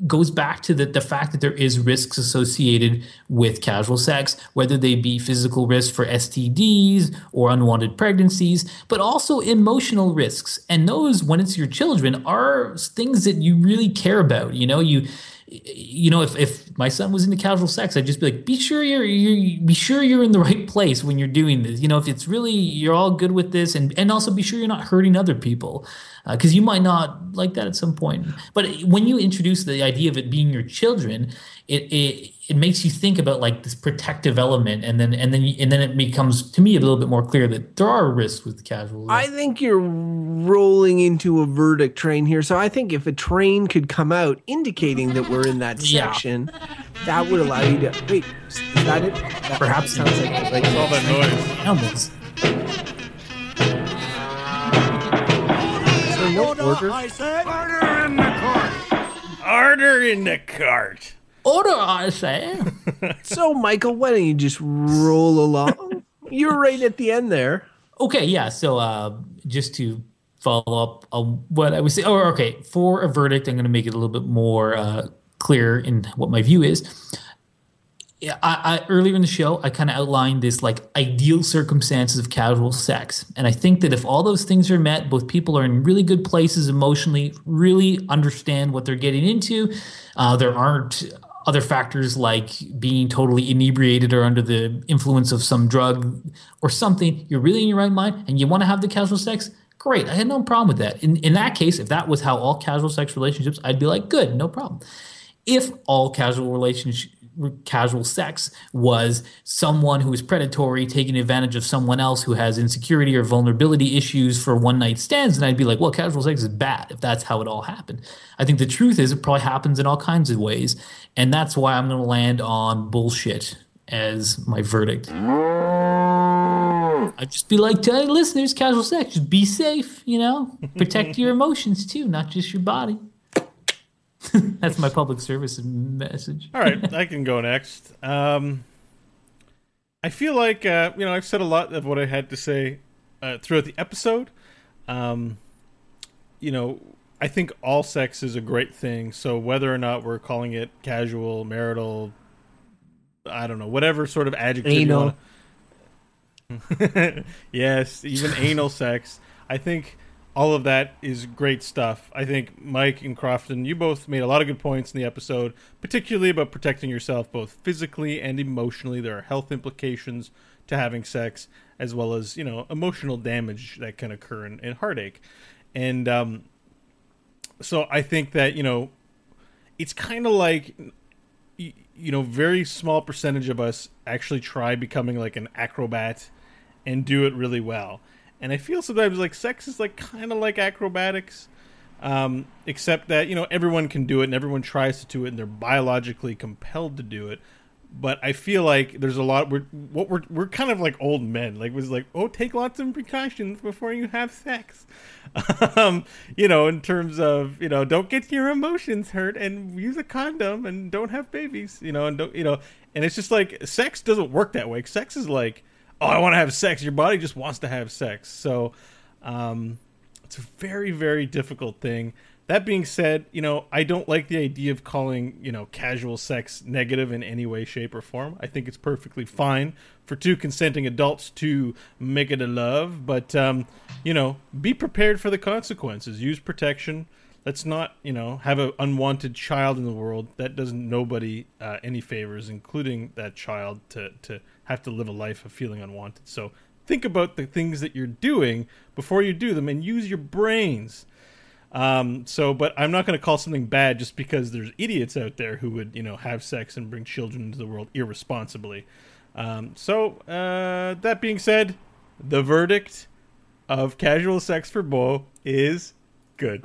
goes back to the, the fact that there is risks associated with casual sex, whether they be physical risks for STDs or unwanted pregnancies, but also emotional risks. And those, when it's your children, are things that you really care about. You know, you you know, if, if my son was into casual sex, I'd just be like, be sure you're, you be sure you're in the right place when you're doing this. You know, if it's really you're all good with this, and and also be sure you're not hurting other people, uh, because you might not like that at some point. But when you introduce the idea of it being your children, it it it makes you think about like this protective element, and then and then and then it becomes to me a little bit more clear that there are risks with casual. I think you're rolling into a verdict train here. So I think if a train could come out indicating that we're in that Yeah. section, that would allow you to wait. Is that it? That Perhaps. sounds like the right. all that noise. animals. So no order. Order in the court. Order in the cart. Order, I say. So Michael, why don't you just roll along? You're right at the end there. Okay, yeah. So uh, just to follow up on what I was saying, or okay, for a verdict, I'm going to make it a little bit more uh, clear in what my view is. Yeah, I, I earlier in the show, I kind of outlined this like ideal circumstances of casual sex, and I think that if all those things are met, both people are in really good places emotionally, really understand what they're getting into. Uh, there aren't other factors like being totally inebriated or under the influence of some drug or something. You're really in your right mind, and you want to have the casual sex. Great, I had no problem with that. In in that case, if that was how all casual sex relationships, I'd be like, good, no problem if all casual relationship casual sex was someone who is predatory taking advantage of someone else who has insecurity or vulnerability issues for one night stands. And i'd be like well casual sex is bad if that's how it all happened. I think the truth is it probably happens in all kinds of ways. And that's why i'm going to land on bullshit as my verdict. I'd just be like to listeners casual sex just be safe you know? Protect your emotions too not just your body that's my public service message. All right, I can go next. Um, I feel like uh, you know I've said a lot of what I had to say uh, throughout the episode. Um, you know, I think all sex is a great thing. So whether or not we're calling it casual, marital, I don't know, whatever sort of adjective Anal. you want. yes, even anal sex. I think all of that is great stuff. I think Mike and Crofton, you both made a lot of good points in the episode, particularly about protecting yourself both physically and emotionally. There are health implications to having sex, as well as you know emotional damage that can occur in, in heartache, and um, so I think that you know it's kind of like y- you know very small percentage of us actually try becoming like an acrobat and do it really well and i feel sometimes like sex is like kind of like acrobatics um, except that you know everyone can do it and everyone tries to do it and they're biologically compelled to do it. But i feel like there's a lot we're what we're we're kind of like old men like was like oh take lots of precautions before you have sex. Um you know in terms of you know don't get your emotions hurt and use a condom and don't have babies you know and don't you know and it's just like sex doesn't work that way. Sex is like oh i want to have sex. Your body just wants to have sex. So um it's a very very difficult thing. That being said you know i don't like the idea of calling you know casual sex negative in any way shape or form. I think it's perfectly fine for two consenting adults to make it a love but um you know be prepared for the consequences. Use protection. Let's not you know have an unwanted child in the world. That doesn't nobody uh, any favors including that child to to have to live a life of feeling unwanted so think about the things that you're doing before you do them and use your brains Um, so, but I'm not going to call something bad just because there's idiots out there who would, you know, have sex and bring children into the world irresponsibly. Um, so, uh, that being said, the verdict of casual sex for Beau is good.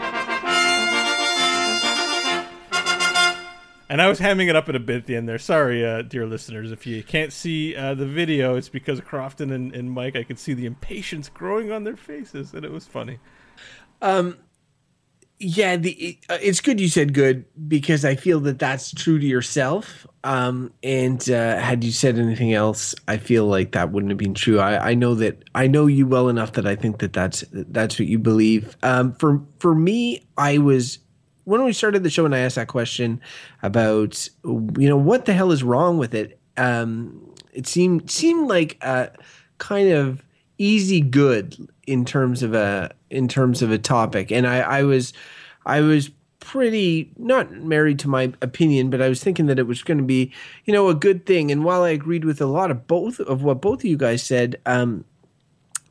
And I was hamming it up a bit at the end there. Sorry, uh, dear listeners, if you can't see uh, the video, it's because Crofton and, and Mike, I could see the impatience growing on their faces, and it was funny. Um, Yeah, the it, uh, it's good you said good because I feel that that's true to yourself. Um, and uh, had you said anything else, I feel like that wouldn't have been true. I, I know that I know you well enough that I think that that's that's what you believe. Um, for for me, I was when we started the show and I asked that question about you know what the hell is wrong with it. Um, it seemed seemed like a kind of easy good in terms of a in terms of a topic and i i was i was pretty not married to my opinion but i was thinking that it was going to be you know a good thing and while i agreed with a lot of both of what both of you guys said um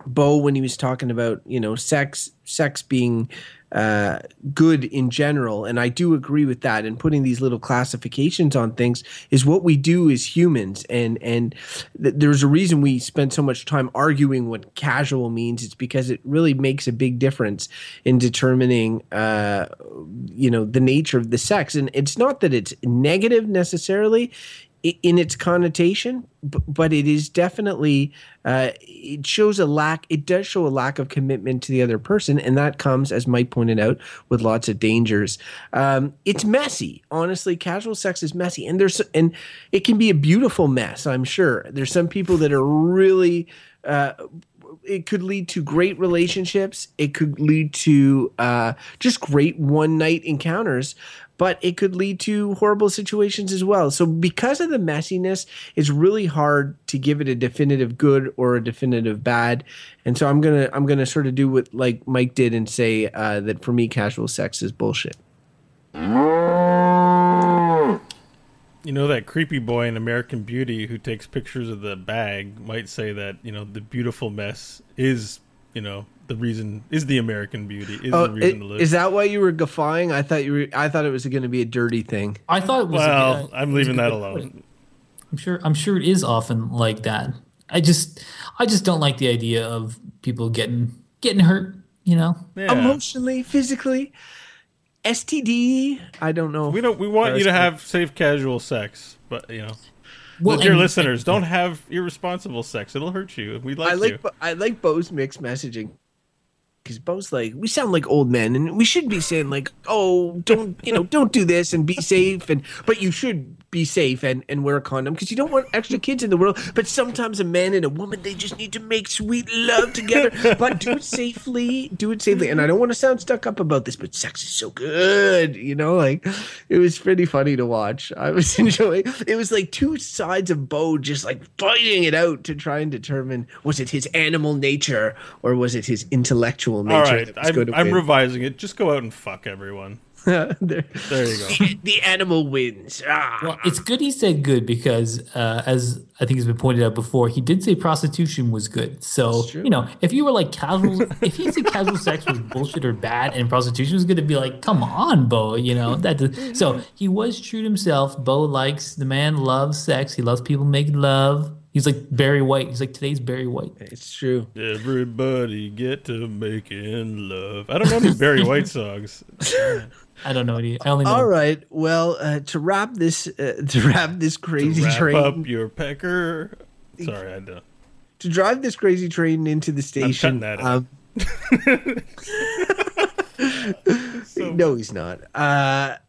beau when he was talking about you know sex sex being uh, good in general, and I do agree with that. And putting these little classifications on things is what we do as humans, and and th- there's a reason we spend so much time arguing what casual means. It's because it really makes a big difference in determining, uh, you know, the nature of the sex. And it's not that it's negative necessarily in its connotation, but it is definitely uh, it shows a lack. It does show a lack of commitment to the other person, and that comes, as Mike pointed out, with lots of dangers. Um, it's messy, honestly. Casual sex is messy, and there's and it can be a beautiful mess. I'm sure there's some people that are really. Uh, it could lead to great relationships. It could lead to uh, just great one night encounters but it could lead to horrible situations as well. So because of the messiness, it's really hard to give it a definitive good or a definitive bad. And so I'm gonna I'm gonna sort of do what like Mike did and say uh, that for me, casual sex is bullshit. You know that creepy boy in American Beauty who takes pictures of the bag might say that you know the beautiful mess is you know the reason is the American beauty is Oh, the reason it- to live. is that why you were guffawing? I thought you were. I thought it was going to be a dirty thing. I thought it was. well, I'm it was leaving that alone. point. I'm sure. I'm sure it is often like that. I just, I just don't like the idea of people getting getting hurt. You know. Yeah. Emotionally, physically, STD. I don't know. we don't. We want you to have safe, casual sex, but you know, Well, dear and- listeners, don't have irresponsible sex. It'll hurt you. We like, I you. like Beau- I like Beau's mixed messaging because Beau's like we sound like old men and we should be saying like oh don't you know don't do this and be safe and but you should be safe and and wear a condom because you don't want extra kids in the world. But sometimes a man and a woman they just need to make sweet love together. But do it safely do it safely. And I don't want to sound stuck up about this but sex is so good you know? Like it was pretty funny to watch. I was enjoying it was like two sides of Beau just like fighting it out to try and determine was it his animal nature or was it his intellectual nature All right, I'm, I'm revising it. Just go out and fuck everyone. there, There you go. the, the animal wins ah. Well, it's good he said good because, uh, as I think has been pointed out before, he did say prostitution was good. So you know, if you were like casual, if he said casual sex was bullshit or bad and prostitution was good, to be like, come on, Beau. You know that. does- So he was true to himself. Beau likes the man loves sex. He loves people making love. He's like Barry White. He's like today's Barry White. it's true Everybody get to making love. I don't know any Barry White songs. I don't know any. I only know. all right well uh, to wrap this uh, to wrap this crazy Wrap train up your pecker. Sorry, I don't. to drive this crazy train into the station. that out. um, no, he's not. Uh, you-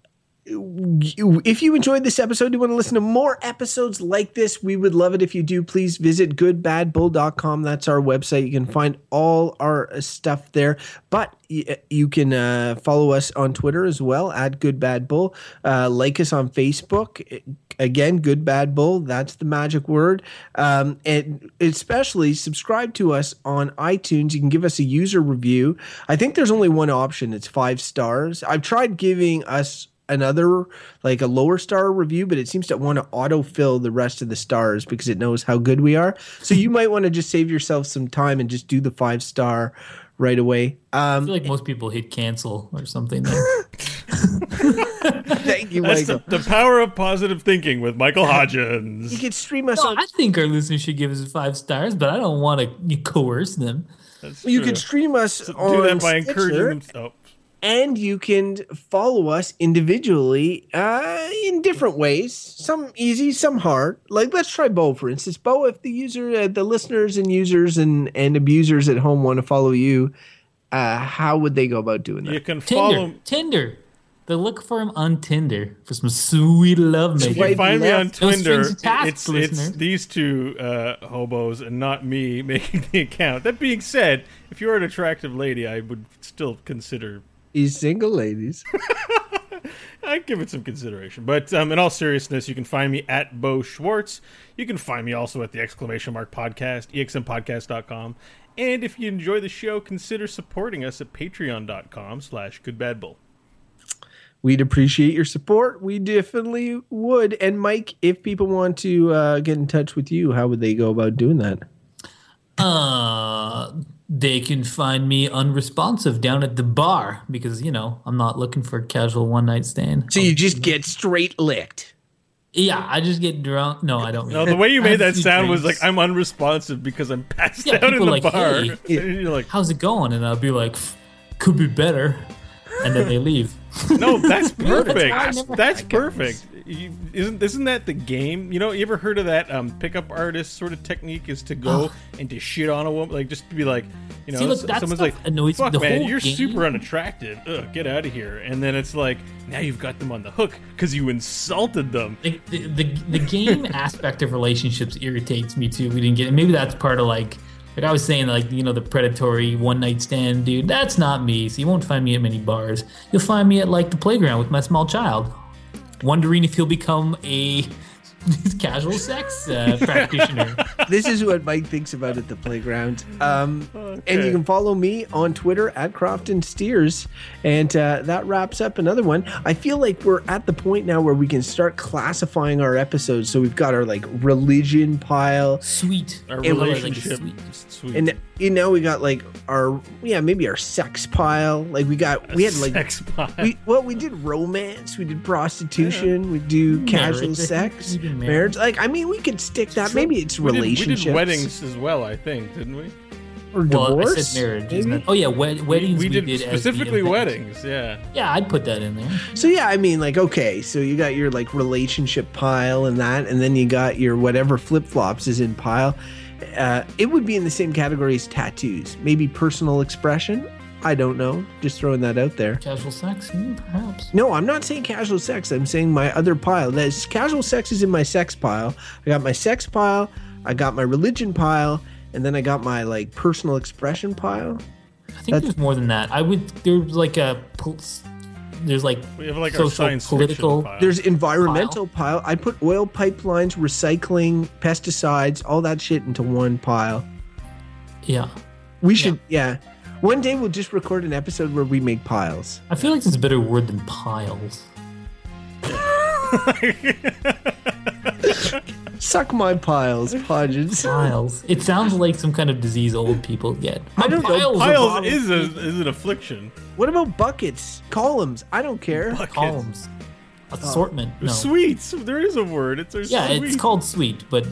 if you enjoyed this episode, you want to listen to more episodes like this, we would love it if you do. Please visit goodbadbull.com. That's our website. You can find all our uh, stuff there. But you can uh, follow us on Twitter as well at goodbadbull. Uh, like us on Facebook. Again, Good Bad Bull. That's the magic word. Um, and especially subscribe to us on iTunes. You can give us a user review. I think there's only one option. It's five stars. I've tried giving us another like a lower star review but it seems to want to autofill the rest of the stars because it knows how good we are so you might want to just save yourself some time and just do the five star right away. I Um, feel like most people hit cancel or something. There. thank you, That's Michael. the, the power of positive thinking with Michael Hodgins. You can stream us No, on. I think our listeners should give us five stars, but I don't want to coerce them. That's You true. can stream us do on that by encouraging Stitcher, them. Oh, and you can follow us individually uh, in different ways. Some easy, some hard. Like let's try Beau for instance. Beau, if the user, uh, the listeners and users and and abusers at home want to follow you, uh, how would they go about doing that? you can Tinder, follow. Tinder. They look for him on Tinder for some sweet love You making. can find me on Tinder. It's it's these two uh, hobos and not me making the account. That being said, if you're an attractive lady, I would still consider. He's single, ladies. I'd give it some consideration. But um, in all seriousness, you can find me at Beau Schwartz. You can find me also at the exclamation mark podcast, exmpodcast.com. And if you enjoy the show, consider supporting us at patreon.com slash goodbadbull. We'd appreciate your support. We definitely would. And Mike, if people want to uh, get in touch with you, how would they go about doing that? Uh, they can find me unresponsive down at the bar because you know I'm not looking for a casual one night stand. So you just get straight licked. yeah, I just get drunk. No, I don't. No, the way you made that few sound was like. I'm unresponsive because I'm passed Yeah, out in the like, bar. "Hey." You're like, How's it going? And I'll be like, could be better, and then they leave. no, that's perfect. I never that's had perfect. You, isn't isn't that the game? You know, you ever heard of that um, pickup artist sort of technique? Is to go and to shit on a woman, like just to be like, you know, See, look, someone's like, annoys "Fuck, man, you're game- super unattractive. Ugh, get out of here." And then it's like, now you've got them on the hook because you insulted them. the, the, the, the game aspect of relationships irritates me too. We didn't get, maybe that's part of like, like I was saying, like you know, the predatory one night stand dude. That's not me. So you won't find me at many bars. You'll find me at like the playground with my small child, wondering if he'll become a casual sex uh, practitioner. this is what Mike thinks about at the playground. Um, And you can follow me on Twitter at Crofton Steers. And uh, that wraps up another one. I feel like we're at the point now where we can start classifying our episodes. So we've got our like religion pile. Sweet. Our I relationship, sweet. sweet. And you know we got like our yeah maybe our sex pile like we got we had like sex pie. we well we did romance we did prostitution we do casual Marriage, sex marriage. marriage. like I mean we could stick that maybe it's we did, we did weddings as well, I think, didn't we? or Well, divorce I said marriage. isn't maybe? it? Oh yeah, wed- weddings. we, We, did, did, specifically weddings. Yeah. Yeah, I'd put that in there. So yeah, I mean, like, okay, so you got your like relationship pile and that, and then you got your whatever flip flops is in pile. Uh, it would be in the same category as tattoos, maybe personal expression. I don't know. Just throwing that out there. Casual sex, mm, perhaps. No, I'm not saying casual sex. I'm saying my other pile. That's casual sex is in my sex pile. I got my sex pile. I got my religion pile, and then I got my like personal expression pile. I think That's- there's more than that. I would. There's like a. pol- There's like We have like our social, science political. pile. There's environmental pile. I put oil pipelines, recycling, pesticides, all that shit into one pile. Yeah, We should, yeah. One day we'll just record an episode where we make piles. I feel like there's a better word than piles. Suck my piles, Podges. Piles. It sounds like some kind of disease old people get. I don't know. Piles, Piles is a is an affliction. What about buckets, columns? I don't care. Buckets. columns. Assortment. No. Sweets. There is a word. It's a Yeah, sweet. it's called sweet, but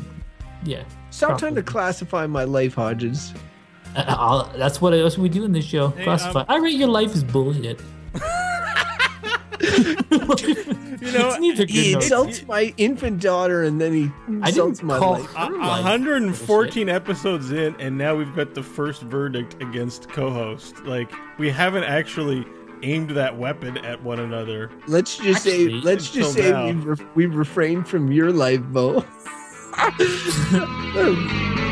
yeah. Stop trying to classify my life, Hodges. Uh, that's what that's what we do in this show. Classify. um, I rate your life as bullshit. You know, it's neither He nor- insults my infant daughter and then he insults my life. A- 114 episodes in, and now we've got the first verdict against co-host. Like we haven't actually aimed that weapon at one another. Let's just say, let's just say now. we've, re- we've refrained from your life, Beau.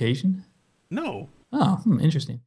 education? No. Oh, hmm, interesting.